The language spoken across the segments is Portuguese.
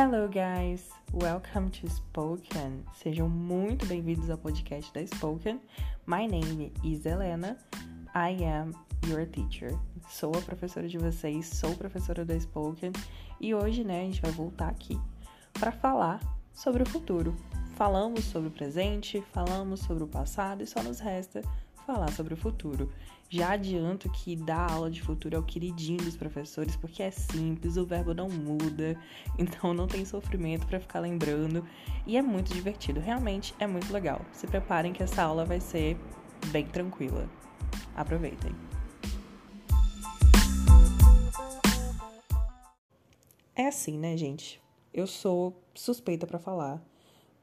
Hello, guys! Welcome to Spoken. Sejam muito bem-vindos ao podcast da Spoken. My name is Helena. I am your teacher. Sou a professora de vocês, sou professora da Spoken e hoje, né, a gente vai voltar aqui para falar sobre o futuro. Falamos sobre o presente, falamos sobre o passado e só nos resta falar sobre o futuro. Já adianto que dar aula de futuro é o queridinho dos professores, porque é simples, o verbo não muda, então não tem sofrimento para ficar lembrando e é muito divertido. Realmente é muito legal. Se preparem que essa aula vai ser bem tranquila. Aproveitem. É assim, né, gente? Eu sou suspeita para falar.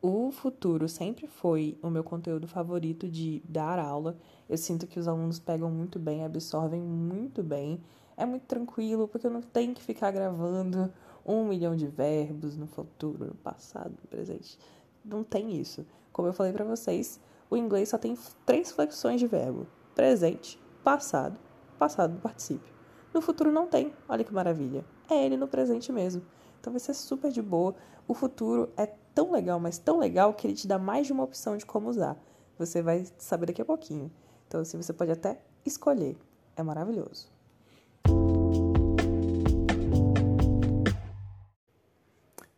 O futuro sempre foi o meu conteúdo favorito de dar aula. Eu sinto que os alunos pegam muito bem, absorvem muito bem. É muito tranquilo, porque eu não tenho que ficar gravando um milhão de verbos no futuro, no passado, no presente. Não tem isso. Como eu falei para vocês, o inglês só tem três flexões de verbo: presente, passado, passado do particípio. No futuro não tem. Olha que maravilha. É ele no presente mesmo. Então vai ser super de boa. O futuro é tão legal, mas tão legal que ele te dá mais de uma opção de como usar. Você vai saber daqui a pouquinho. Então, assim, você pode até escolher. É maravilhoso.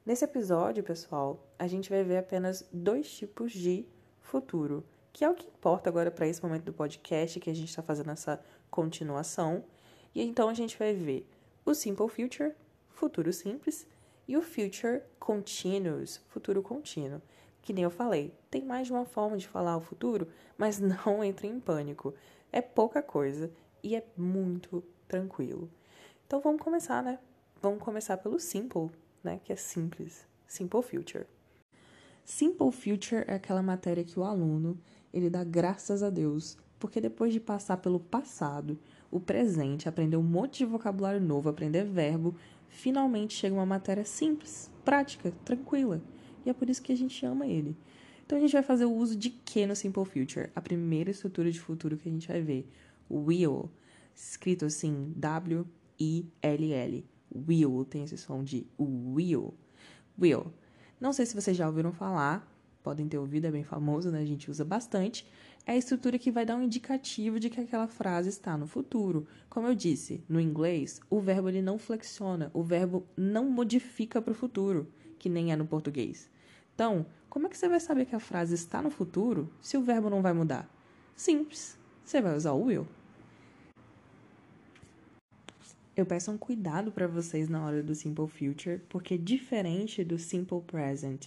Nesse episódio, pessoal, a gente vai ver apenas dois tipos de futuro, que é o que importa agora para esse momento do podcast que a gente está fazendo essa continuação. E então a gente vai ver o Simple Future, futuro simples, e o future continuous, futuro contínuo. Que nem eu falei, tem mais de uma forma de falar o futuro, mas não entre em pânico. É pouca coisa e é muito tranquilo. Então vamos começar, né? Vamos começar pelo simple, né? Que é simples. Simple future. Simple future é aquela matéria que o aluno, ele dá graças a Deus, porque depois de passar pelo passado, o presente, aprender um monte de vocabulário novo, aprender verbo, finalmente chega uma matéria simples, prática, tranquila. E é por isso que a gente ama ele. Então a gente vai fazer o uso de que no Simple Future? A primeira estrutura de futuro que a gente vai ver. Will, escrito assim, W-I-L-L. Will, tem esse som de will. Will. Não sei se vocês já ouviram falar, podem ter ouvido, é bem famoso, né? A gente usa bastante é a estrutura que vai dar um indicativo de que aquela frase está no futuro. Como eu disse, no inglês, o verbo ele não flexiona, o verbo não modifica para o futuro, que nem é no português. Então, como é que você vai saber que a frase está no futuro se o verbo não vai mudar? Simples, você vai usar o will. Eu peço um cuidado para vocês na hora do simple future, porque diferente do simple present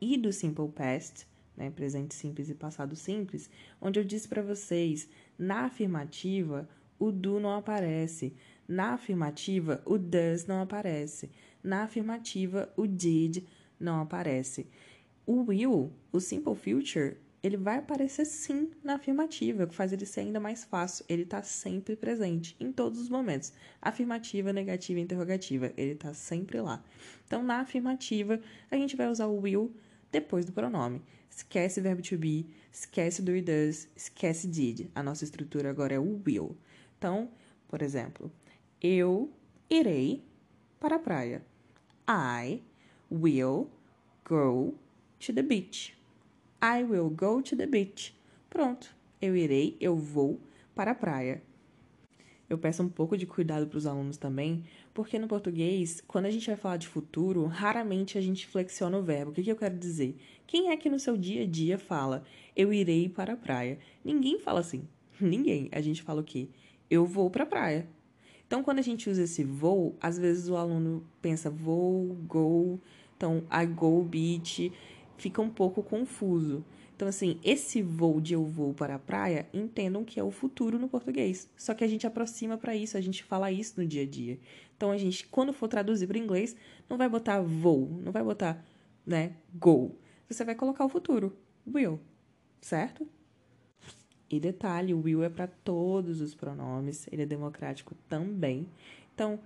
e do simple past, né, presente simples e passado simples, onde eu disse para vocês, na afirmativa, o do não aparece. Na afirmativa, o does não aparece. Na afirmativa, o did não aparece. O will, o simple future, ele vai aparecer sim na afirmativa, que faz ele ser ainda mais fácil. Ele está sempre presente, em todos os momentos. Afirmativa, negativa, interrogativa, ele está sempre lá. Então, na afirmativa, a gente vai usar o will depois do pronome. Esquece o verbo to be, esquece do it does, esquece did. A nossa estrutura agora é o will. Então, por exemplo, eu irei para a praia. I will go to the beach. I will go to the beach. Pronto. Eu irei, eu vou para a praia eu peço um pouco de cuidado para os alunos também, porque no português, quando a gente vai falar de futuro, raramente a gente flexiona o verbo. O que, que eu quero dizer? Quem é que no seu dia a dia fala, eu irei para a praia? Ninguém fala assim. Ninguém. A gente fala o quê? Eu vou para a praia. Então, quando a gente usa esse vou, às vezes o aluno pensa vou, go, então I go beach, fica um pouco confuso. Então, assim, esse voo de eu vou para a praia, entendam que é o futuro no português. Só que a gente aproxima para isso, a gente fala isso no dia a dia. Então, a gente, quando for traduzir para inglês, não vai botar vou, não vai botar, né, go. Você vai colocar o futuro, will, certo? E detalhe, o will é para todos os pronomes, ele é democrático também. Então,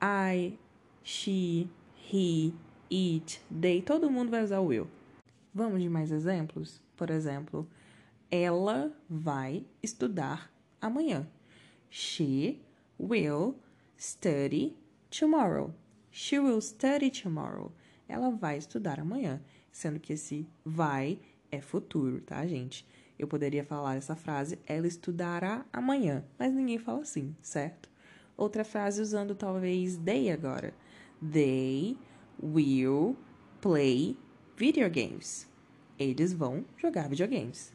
I, she, he, it, they, todo mundo vai usar o will. Vamos de mais exemplos? Por exemplo, ela vai estudar amanhã. She will study tomorrow. She will study tomorrow. ela vai estudar amanhã. Sendo que esse vai é futuro, tá, gente? Eu poderia falar essa frase, ela estudará amanhã, mas ninguém fala assim, certo? Outra frase usando talvez they agora. They will play video games. Eles vão jogar videogames.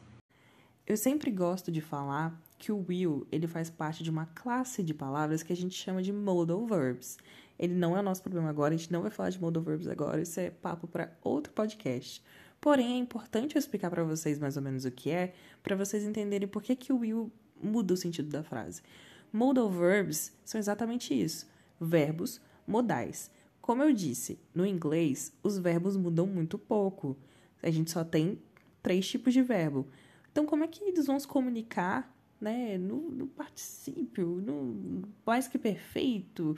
Eu sempre gosto de falar que o will ele faz parte de uma classe de palavras que a gente chama de modal verbs. Ele não é o nosso problema agora, a gente não vai falar de modal verbs agora, isso é papo para outro podcast. Porém, é importante eu explicar para vocês mais ou menos o que é, para vocês entenderem por que, que o will muda o sentido da frase. Modal verbs são exatamente isso: verbos modais. Como eu disse, no inglês, os verbos mudam muito pouco. A gente só tem três tipos de verbo. Então, como é que eles vão se comunicar né, no, no particípio, no mais que perfeito?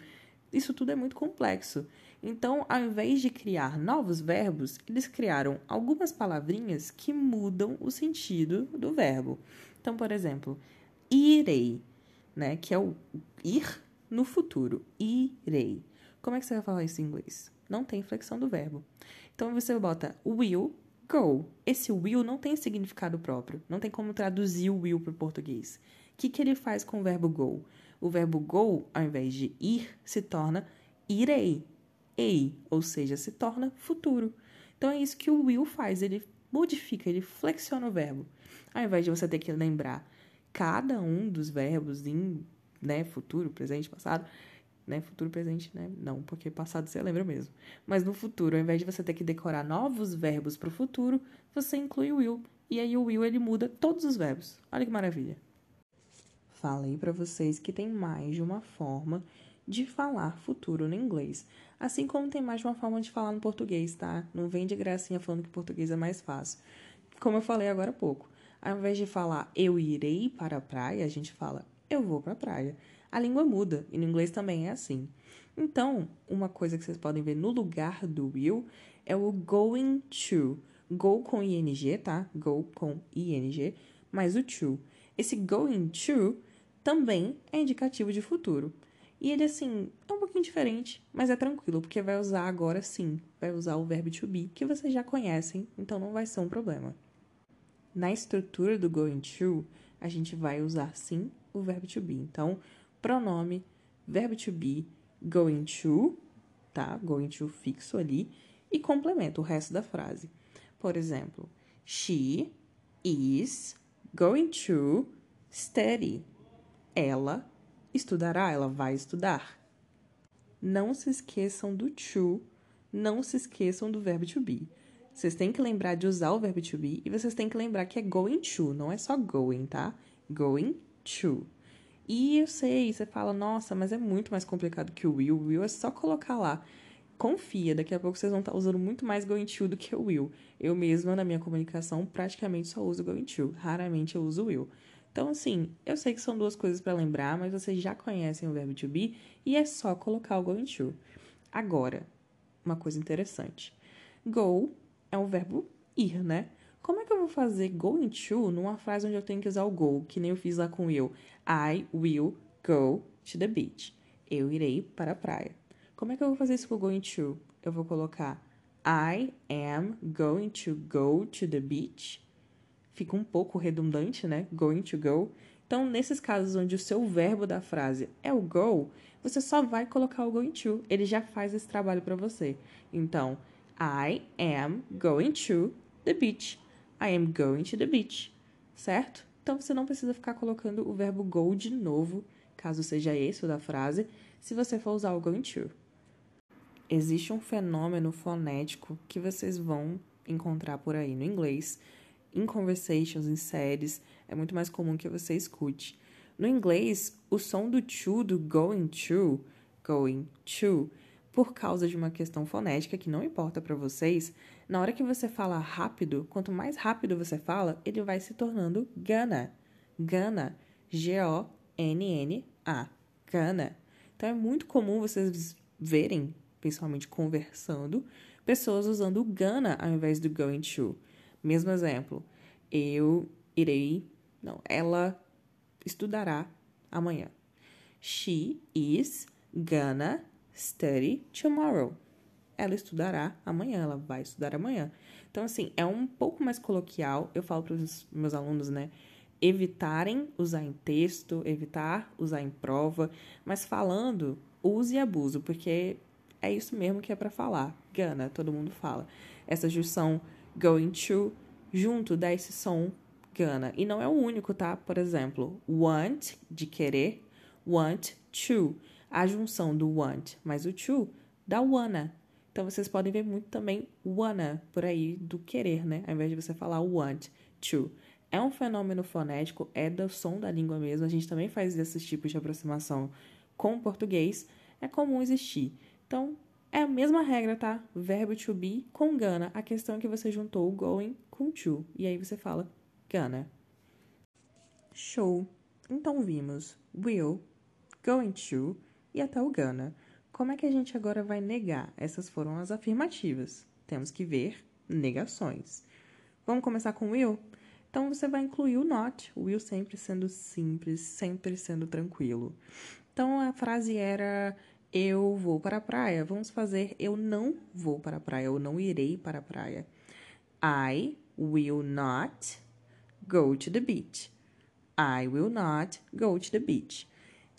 Isso tudo é muito complexo. Então, ao invés de criar novos verbos, eles criaram algumas palavrinhas que mudam o sentido do verbo. Então, por exemplo, irei, né, que é o ir no futuro. Irei. Como é que você vai falar isso em inglês? Não tem flexão do verbo. Então você bota will go. Esse will não tem significado próprio. Não tem como traduzir o will para o português. O que, que ele faz com o verbo go? O verbo go, ao invés de ir, se torna irei ei, ou seja, se torna futuro. Então é isso que o will faz, ele modifica, ele flexiona o verbo. Ao invés de você ter que lembrar cada um dos verbos em né, futuro, presente, passado, né, futuro, presente, né? Não, porque passado você lembra mesmo. Mas no futuro, ao invés de você ter que decorar novos verbos para o futuro, você inclui o will. E aí o will ele muda todos os verbos. Olha que maravilha. Falei para vocês que tem mais de uma forma de falar futuro no inglês. Assim como tem mais de uma forma de falar no português, tá? Não vem de gracinha falando que português é mais fácil. Como eu falei agora há pouco. Ao invés de falar eu irei para a praia, a gente fala eu vou para a praia. A língua muda e no inglês também é assim. Então, uma coisa que vocês podem ver no lugar do will é o going to. Go com ing, tá? Go com ing, mas o to. Esse going to também é indicativo de futuro. E ele, assim, é um pouquinho diferente, mas é tranquilo, porque vai usar agora sim, vai usar o verbo to be, que vocês já conhecem, então não vai ser um problema. Na estrutura do going to, a gente vai usar sim o verbo to be. Então, pronome, verbo to be, going to, tá? Going to fixo ali, e complementa o resto da frase. Por exemplo, she is going to study. Ela estudará, ela vai estudar. Não se esqueçam do to, não se esqueçam do verbo to be. Vocês têm que lembrar de usar o verbo to be e vocês têm que lembrar que é going to, não é só going, tá? Going to. E eu sei, você fala, nossa, mas é muito mais complicado que o will. O will é só colocar lá. Confia, daqui a pouco vocês vão estar usando muito mais going to do que o will. Eu mesma, na minha comunicação, praticamente só uso going to. Raramente eu uso will. Então, assim, eu sei que são duas coisas para lembrar, mas vocês já conhecem o verbo to be e é só colocar o going to. Agora, uma coisa interessante. Go é um verbo ir, né? Como é que eu vou fazer going to numa frase onde eu tenho que usar o go, que nem eu fiz lá com eu? I will go to the beach. Eu irei para a praia. Como é que eu vou fazer isso com going to? Eu vou colocar I am going to go to the beach fica um pouco redundante, né? Going to go. Então, nesses casos onde o seu verbo da frase é o go, você só vai colocar o going to. Ele já faz esse trabalho para você. Então, I am going to the beach. I am going to the beach. Certo? Então, você não precisa ficar colocando o verbo go de novo, caso seja esse o da frase, se você for usar o going to. Existe um fenômeno fonético que vocês vão encontrar por aí no inglês, em conversations, em séries, é muito mais comum que você escute. No inglês, o som do to, do going to, going to, por causa de uma questão fonética que não importa para vocês, na hora que você fala rápido, quanto mais rápido você fala, ele vai se tornando gonna. Gonna. G-O-N-N-A. Gonna. Então é muito comum vocês verem, principalmente conversando, pessoas usando o gonna ao invés do going to. Mesmo exemplo, eu irei, não, ela estudará amanhã. She is gonna study tomorrow. Ela estudará amanhã, ela vai estudar amanhã. Então, assim, é um pouco mais coloquial. Eu falo para os meus alunos, né? Evitarem usar em texto, evitar usar em prova, mas falando, use e abuso, porque é isso mesmo que é para falar. Gana, todo mundo fala. Essa junção going to, junto dá esse som gana. E não é o único, tá? Por exemplo, want, de querer, want to. A junção do want mais o to dá wanna. Então vocês podem ver muito também wanna por aí do querer, né? Ao invés de você falar want to. É um fenômeno fonético, é do som da língua mesmo. A gente também faz esses tipos de aproximação com o português. É comum existir. Então, é a mesma regra, tá? Verbo to be com gonna. A questão é que você juntou o going com to. E aí você fala gonna. Show. Então vimos will, going to e até o gonna. Como é que a gente agora vai negar? Essas foram as afirmativas. Temos que ver negações. Vamos começar com will? Então você vai incluir o not, o will sempre sendo simples, sempre sendo tranquilo. Então a frase era eu vou para a praia. Vamos fazer eu não vou para a praia, eu não irei para a praia. I will not go to the beach. I will not go to the beach.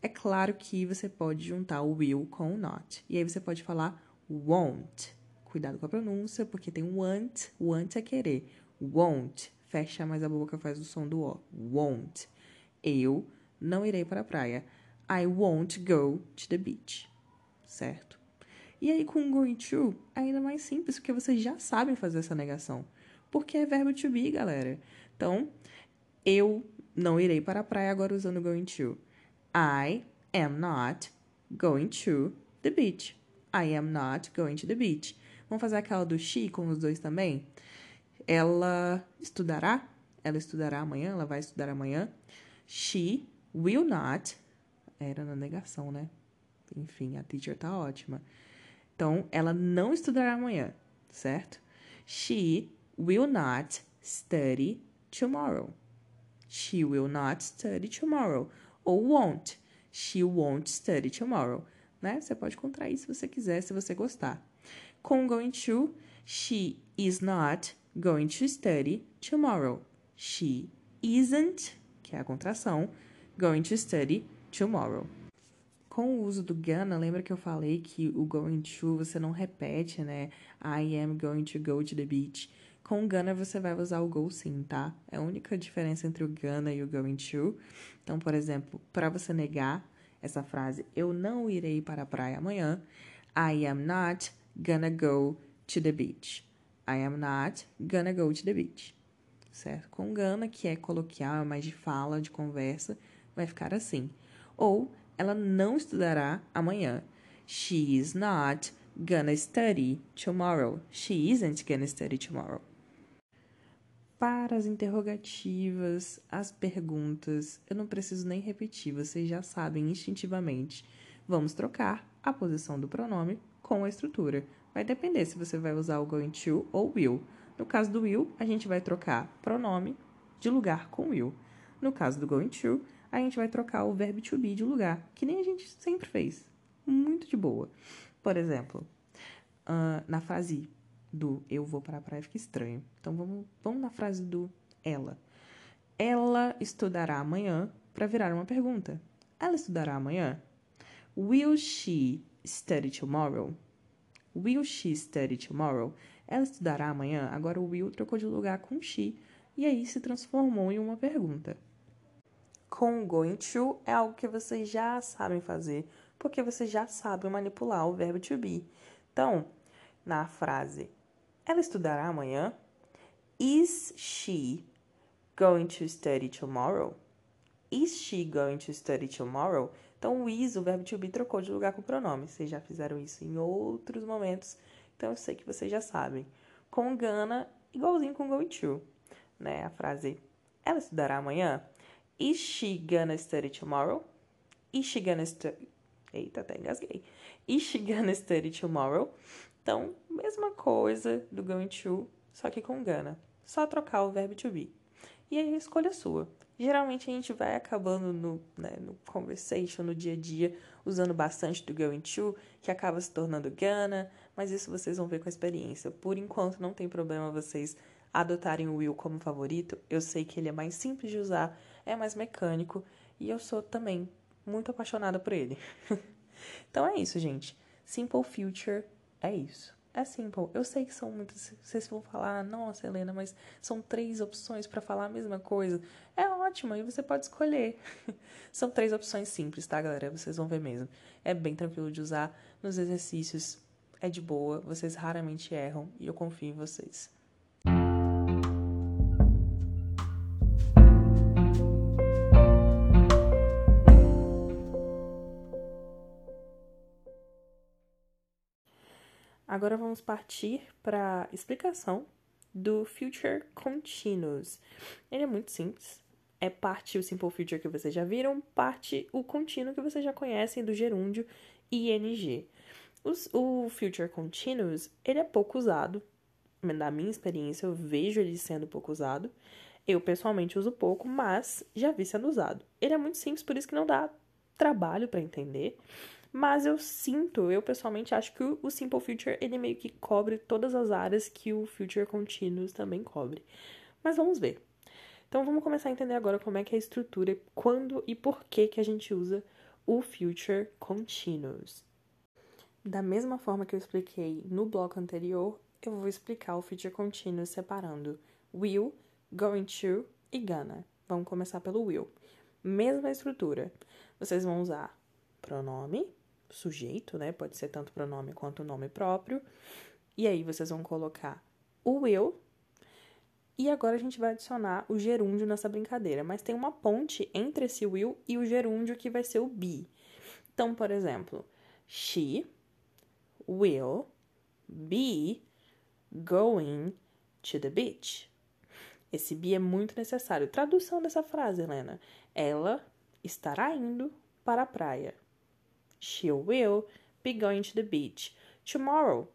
É claro que você pode juntar o will com o not. E aí você pode falar won't. Cuidado com a pronúncia, porque tem want. Want é querer. Won't. Fecha mais a boca, faz o som do O. Won't. Eu não irei para a praia. I won't go to the beach. Certo? E aí, com going to, é ainda mais simples, porque vocês já sabem fazer essa negação. Porque é verbo to be, galera. Então, eu não irei para a praia agora usando going to. I am not going to the beach. I am not going to the beach. Vamos fazer aquela do she com os dois também? Ela estudará? Ela estudará amanhã? Ela vai estudar amanhã? She will not. Era na negação, né? Enfim, a teacher tá ótima. Então, ela não estudará amanhã, certo? She will not study tomorrow. She will not study tomorrow ou won't. She won't study tomorrow. Né? Você pode contrair se você quiser, se você gostar. Com going to, she is not going to study tomorrow. She isn't, que é a contração, going to study tomorrow. Com o uso do gonna, lembra que eu falei que o going to você não repete, né? I am going to go to the beach. Com o gonna você vai usar o go sim, tá? É a única diferença entre o gonna e o going to. Então, por exemplo, para você negar essa frase, eu não irei para a praia amanhã. I am not gonna go to the beach. I am not gonna go to the beach. Certo? Com gonna, que é coloquial, é mais de fala, de conversa, vai ficar assim. Ou ela não estudará amanhã. She is not gonna study tomorrow. She isn't gonna study tomorrow para as interrogativas, as perguntas, eu não preciso nem repetir, vocês já sabem instintivamente. Vamos trocar a posição do pronome com a estrutura. Vai depender se você vai usar o going to ou will. No caso do will, a gente vai trocar pronome de lugar com will. No caso do going to, a gente vai trocar o verbo to be de lugar, que nem a gente sempre fez. Muito de boa. Por exemplo, uh, na frase do eu vou para a praia fica estranho. Então vamos, vamos na frase do ela. Ela estudará amanhã para virar uma pergunta. Ela estudará amanhã? Will she study tomorrow? Will she study tomorrow? Ela estudará amanhã? Agora o will trocou de lugar com she e aí se transformou em uma pergunta. Com going to é algo que vocês já sabem fazer, porque vocês já sabem manipular o verbo to be. Então, na frase ela estudará amanhã? Is she going to study tomorrow? Is she going to study tomorrow? Então, o is, o verbo to be, trocou de lugar com o pronome. Vocês já fizeram isso em outros momentos, então eu sei que vocês já sabem. Com gonna, igualzinho com going to, né? A frase, ela estudará amanhã? Is she gonna study tomorrow? Is she gonna study... Eita, até engasguei. Is she gonna study tomorrow? Então, mesma coisa do going to, só que com gonna. Só trocar o verbo to be. E aí escolha sua. Geralmente a gente vai acabando no, né, no conversation, no dia a dia, usando bastante do going to, que acaba se tornando gonna, mas isso vocês vão ver com a experiência. Por enquanto não tem problema vocês adotarem o will como favorito. Eu sei que ele é mais simples de usar, é mais mecânico e eu sou também muito apaixonada por ele. então é isso, gente. Simple Future é isso. É simple. Eu sei que são muitas. Vocês vão falar, nossa, Helena, mas são três opções para falar a mesma coisa. É ótimo, e você pode escolher. são três opções simples, tá, galera? Vocês vão ver mesmo. É bem tranquilo de usar. Nos exercícios é de boa, vocês raramente erram e eu confio em vocês. Agora vamos partir para a explicação do Future Continuous. Ele é muito simples. É parte o Simple Future que vocês já viram, parte o contínuo que vocês já conhecem do gerúndio ing. Os, o Future Continuous, ele é pouco usado. Na minha experiência, eu vejo ele sendo pouco usado. Eu, pessoalmente, uso pouco, mas já vi sendo usado. Ele é muito simples, por isso que não dá trabalho para entender. Mas eu sinto, eu pessoalmente acho que o Simple Future ele meio que cobre todas as áreas que o Future Continuous também cobre. Mas vamos ver. Então vamos começar a entender agora como é que é a estrutura, quando e por que que a gente usa o Future Continuous. Da mesma forma que eu expliquei no bloco anterior, eu vou explicar o Future Continuous separando will, going to e gonna. Vamos começar pelo will. Mesma estrutura. Vocês vão usar pronome, sujeito, né? Pode ser tanto pronome quanto nome próprio. E aí vocês vão colocar o eu. E agora a gente vai adicionar o gerúndio nessa brincadeira, mas tem uma ponte entre esse will e o gerúndio que vai ser o be. Então, por exemplo, she will be going to the beach. Esse be é muito necessário. Tradução dessa frase, Helena. Ela estará indo para a praia. She will be going to the beach tomorrow.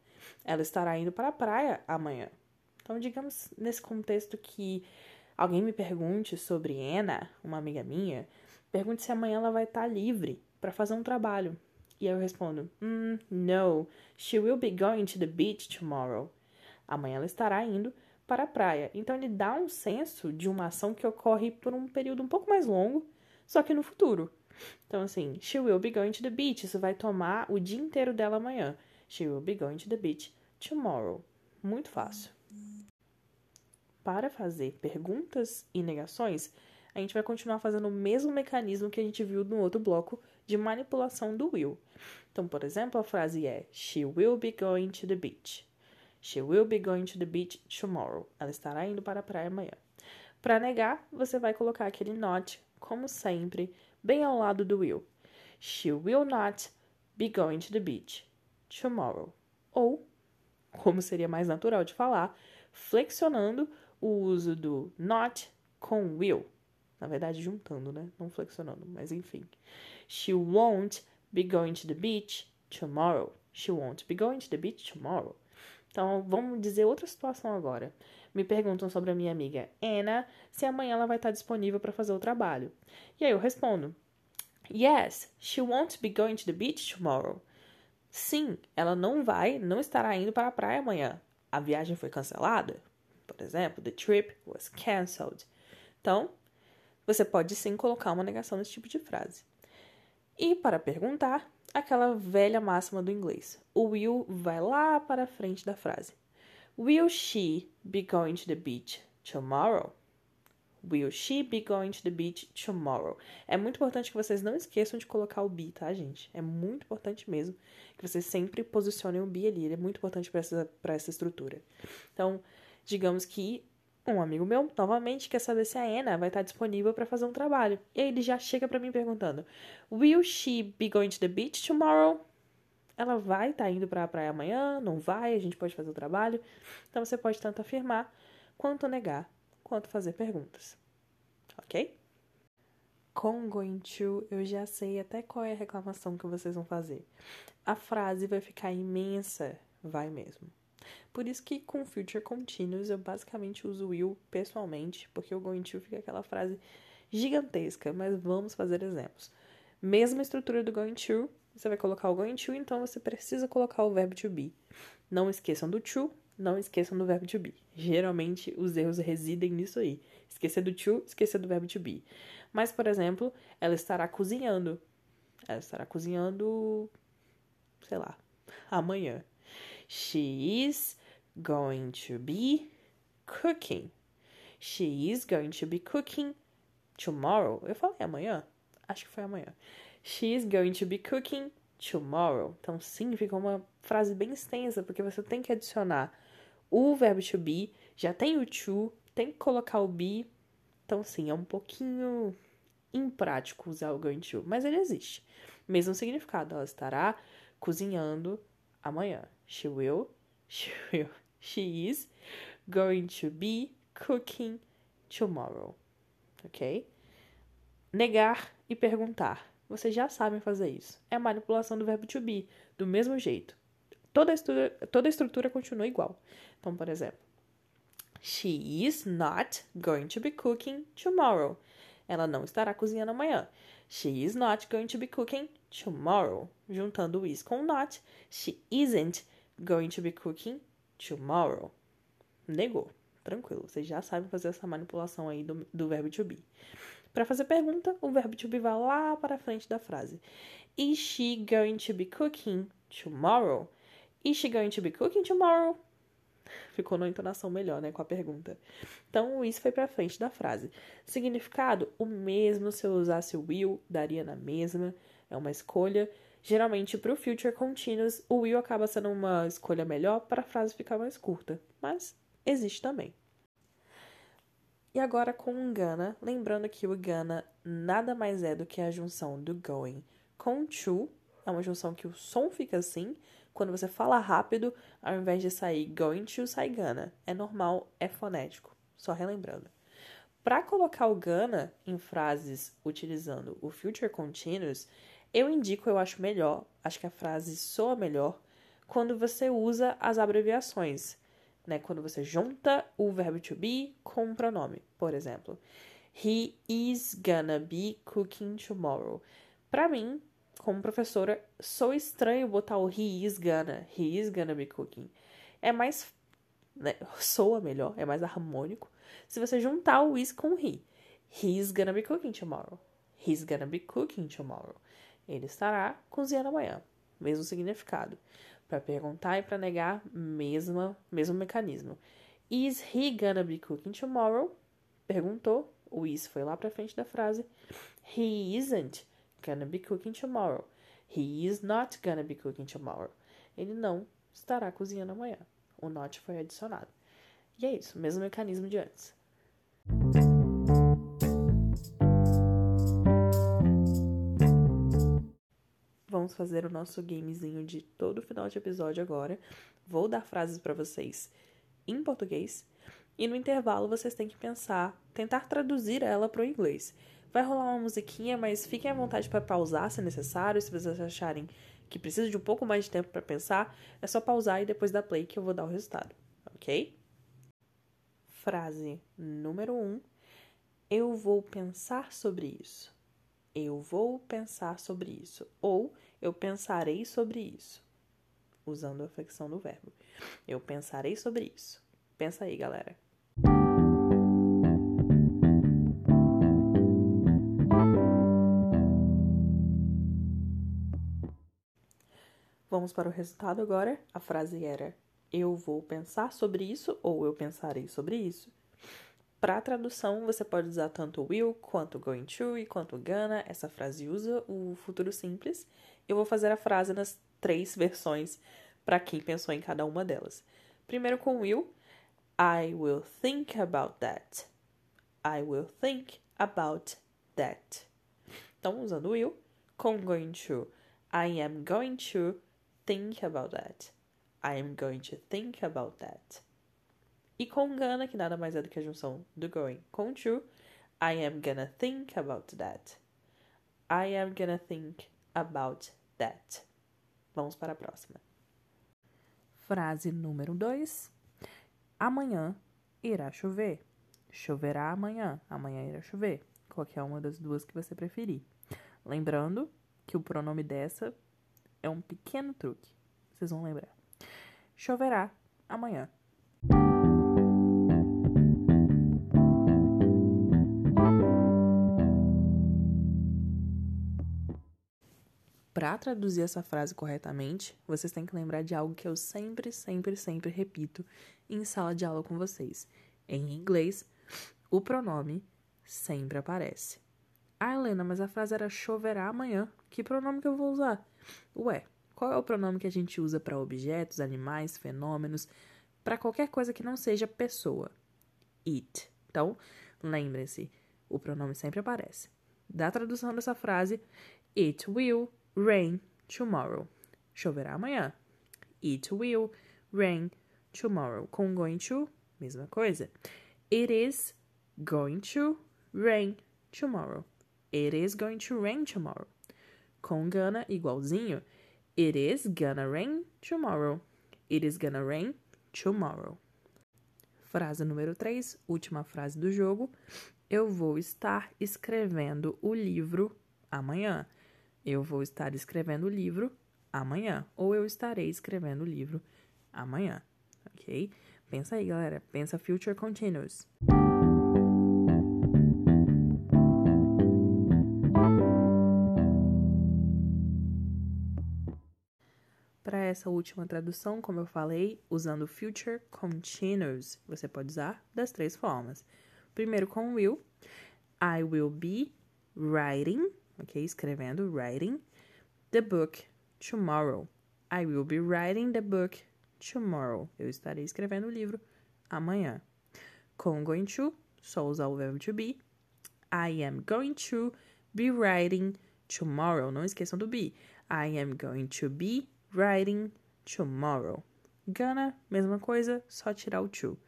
Ela estará indo para a praia amanhã. Então, digamos nesse contexto que alguém me pergunte sobre Anna, uma amiga minha, pergunte se amanhã ela vai estar livre para fazer um trabalho. E eu respondo: mm, No, she will be going to the beach tomorrow. Amanhã ela estará indo para a praia. Então ele dá um senso de uma ação que ocorre por um período um pouco mais longo, só que no futuro. Então, assim, she will be going to the beach. Isso vai tomar o dia inteiro dela amanhã. She will be going to the beach tomorrow. Muito fácil. Para fazer perguntas e negações, a gente vai continuar fazendo o mesmo mecanismo que a gente viu no outro bloco de manipulação do will. Então, por exemplo, a frase é: She will be going to the beach. She will be going to the beach tomorrow. Ela estará indo para a praia amanhã. Para negar, você vai colocar aquele not, como sempre, bem ao lado do will. She will not be going to the beach tomorrow. Ou, como seria mais natural de falar, flexionando o uso do not com will. Na verdade, juntando, né? Não flexionando, mas enfim. She won't be going to the beach tomorrow. She won't be going to the beach tomorrow. Então, vamos dizer outra situação agora. Me perguntam sobre a minha amiga Anna se amanhã ela vai estar disponível para fazer o trabalho. E aí eu respondo: Yes, she won't be going to the beach tomorrow. Sim, ela não vai, não estará indo para a praia amanhã. A viagem foi cancelada. Por exemplo, the trip was cancelled. Então, você pode sim colocar uma negação nesse tipo de frase. E para perguntar, aquela velha máxima do inglês. O will vai lá para a frente da frase. Will she be going to the beach tomorrow? Will she be going to the beach tomorrow? É muito importante que vocês não esqueçam de colocar o be, tá, gente? É muito importante mesmo que vocês sempre posicionem o be ali. Ele é muito importante para essa, essa estrutura. Então, digamos que um amigo meu, novamente, quer saber se a Anna vai estar disponível para fazer um trabalho. E ele já chega para mim perguntando: Will she be going to the beach tomorrow? Ela vai estar indo para a praia amanhã? Não vai? A gente pode fazer o trabalho? Então você pode tanto afirmar quanto negar, quanto fazer perguntas. Ok? Com going to, eu já sei até qual é a reclamação que vocês vão fazer. A frase vai ficar imensa, vai mesmo. Por isso que com Future Continuous eu basicamente uso will pessoalmente, porque o going to fica aquela frase gigantesca, mas vamos fazer exemplos. Mesma estrutura do going to, você vai colocar o going to, então você precisa colocar o verbo to be. Não esqueçam do to, não esqueçam do verbo to be. Geralmente os erros residem nisso aí. Esquecer do to, esquecer do verbo to be. Mas, por exemplo, ela estará cozinhando. Ela estará cozinhando, sei lá, amanhã. She is going to be cooking. She is going to be cooking tomorrow. Eu falei amanhã? Acho que foi amanhã. She is going to be cooking tomorrow. Então, sim, fica uma frase bem extensa, porque você tem que adicionar o verbo to be, já tem o to, tem que colocar o be. Então, sim, é um pouquinho imprático usar o going to, mas ele existe. Mesmo significado, ela estará cozinhando amanhã. She will, she will, she is going to be cooking tomorrow. Ok? Negar e perguntar. Vocês já sabem fazer isso. É manipulação do verbo to be, do mesmo jeito. Toda a estrutura, toda a estrutura continua igual. Então, por exemplo, She is not going to be cooking tomorrow. Ela não estará cozinhando amanhã. She is not going to be cooking tomorrow. Juntando o is com not, she isn't going to be cooking tomorrow. Negou. Tranquilo, vocês já sabem fazer essa manipulação aí do, do verbo to be. Para fazer pergunta, o verbo to be vai lá para frente da frase. Is she going to be cooking tomorrow? Is she going to be cooking tomorrow? Ficou numa entonação melhor, né, com a pergunta. Então, o is foi para frente da frase. Significado, o mesmo se eu usasse o will, daria na mesma. É uma escolha. Geralmente, para o future continuous, o will acaba sendo uma escolha melhor para a frase ficar mais curta. Mas existe também. E agora com o gonna, lembrando que o gonna nada mais é do que a junção do going com to, é uma junção que o som fica assim, quando você fala rápido, ao invés de sair going to, sai gonna. É normal, é fonético. Só relembrando. Para colocar o gonna em frases utilizando o future continuous, eu indico, eu acho melhor, acho que a frase soa melhor, quando você usa as abreviações né? Quando você junta o verbo to be com um pronome. Por exemplo, he is gonna be cooking tomorrow. Para mim, como professora, sou estranho botar o he is gonna, he is gonna be cooking. É mais né, soa melhor, é mais harmônico se você juntar o is com he. He's gonna be cooking tomorrow. He's gonna be cooking tomorrow. Ele estará cozinhando amanhã. Mesmo significado. Para perguntar e para negar, mesma, mesmo mecanismo. Is he gonna be cooking tomorrow? Perguntou. O is foi lá para frente da frase. He isn't gonna be cooking tomorrow. He is not gonna be cooking tomorrow. Ele não estará cozinhando amanhã. O not foi adicionado. E é isso, mesmo mecanismo de antes. Vamos fazer o nosso gamezinho de todo final de episódio agora. Vou dar frases para vocês em português e no intervalo vocês têm que pensar, tentar traduzir ela para o inglês. Vai rolar uma musiquinha, mas fiquem à vontade para pausar se necessário, se vocês acharem que precisa de um pouco mais de tempo para pensar, é só pausar e depois dar play que eu vou dar o resultado, ok? Frase número 1. Um, eu vou pensar sobre isso. Eu vou pensar sobre isso. Ou eu pensarei sobre isso. Usando a flexão do verbo. Eu pensarei sobre isso. Pensa aí, galera. Vamos para o resultado agora. A frase era: Eu vou pensar sobre isso ou eu pensarei sobre isso. Para tradução, você pode usar tanto will quanto going to e quanto gonna. Essa frase usa o futuro simples eu vou fazer a frase nas três versões para quem pensou em cada uma delas. Primeiro com will, I will think about that. I will think about that. Então, usando will, com going to, I am going to think about that. I am going to think about that. E com gonna, que nada mais é do que a junção do going com to, I am gonna think about that. I am gonna think about that. Vamos para a próxima. Frase número 2. Amanhã irá chover. Choverá amanhã. Amanhã irá chover. qualquer uma das duas que você preferir. Lembrando que o pronome dessa é um pequeno truque. Vocês vão lembrar. Choverá amanhã. Para traduzir essa frase corretamente, vocês têm que lembrar de algo que eu sempre, sempre, sempre repito em sala de aula com vocês. Em inglês, o pronome sempre aparece. Ah, Helena, mas a frase era choverá amanhã. Que pronome que eu vou usar? Ué, qual é o pronome que a gente usa para objetos, animais, fenômenos, para qualquer coisa que não seja pessoa? It. Então, lembrem-se, o pronome sempre aparece. Da tradução dessa frase, it will rain tomorrow. Choverá amanhã. It will rain tomorrow. Com going to, mesma coisa. It is going to rain tomorrow. It is going to rain tomorrow. Com gonna igualzinho. It is gonna rain tomorrow. It is gonna rain tomorrow. Frase número 3, última frase do jogo. Eu vou estar escrevendo o livro amanhã. Eu vou estar escrevendo o livro amanhã. Ou eu estarei escrevendo o livro amanhã. Ok? Pensa aí, galera. Pensa future continuous. Para essa última tradução, como eu falei, usando future continuous, você pode usar das três formas. Primeiro com will, I will be writing ok? Escrevendo, writing the book tomorrow. I will be writing the book tomorrow. Eu estarei escrevendo o livro amanhã. Com going to, só usar o verbo to be. I am going to be writing tomorrow. Não esqueçam do be. I am going to be writing tomorrow. Gonna, mesma coisa, só tirar o to.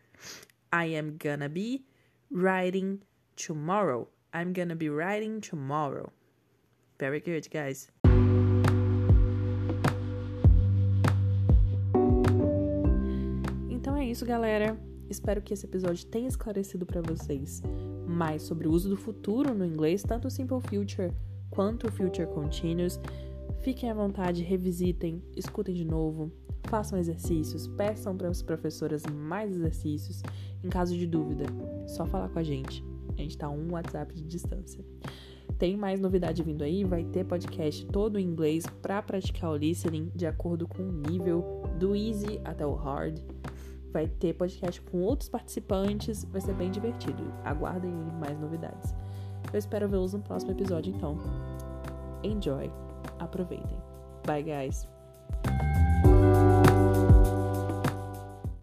I am gonna be writing tomorrow. I'm gonna be writing tomorrow. Very good, guys. Então é isso, galera. Espero que esse episódio tenha esclarecido para vocês mais sobre o uso do futuro no inglês, tanto o Simple Future quanto o Future Continuous. Fiquem à vontade, revisitem, escutem de novo, façam exercícios, peçam para as professoras mais exercícios. Em caso de dúvida, só falar com a gente. A gente está um WhatsApp de distância. Tem mais novidade vindo aí, vai ter podcast todo em inglês para praticar o listening de acordo com o nível do easy até o hard. Vai ter podcast com outros participantes, vai ser bem divertido. Aguardem mais novidades. Eu espero vê-los no próximo episódio então. Enjoy, aproveitem. Bye guys.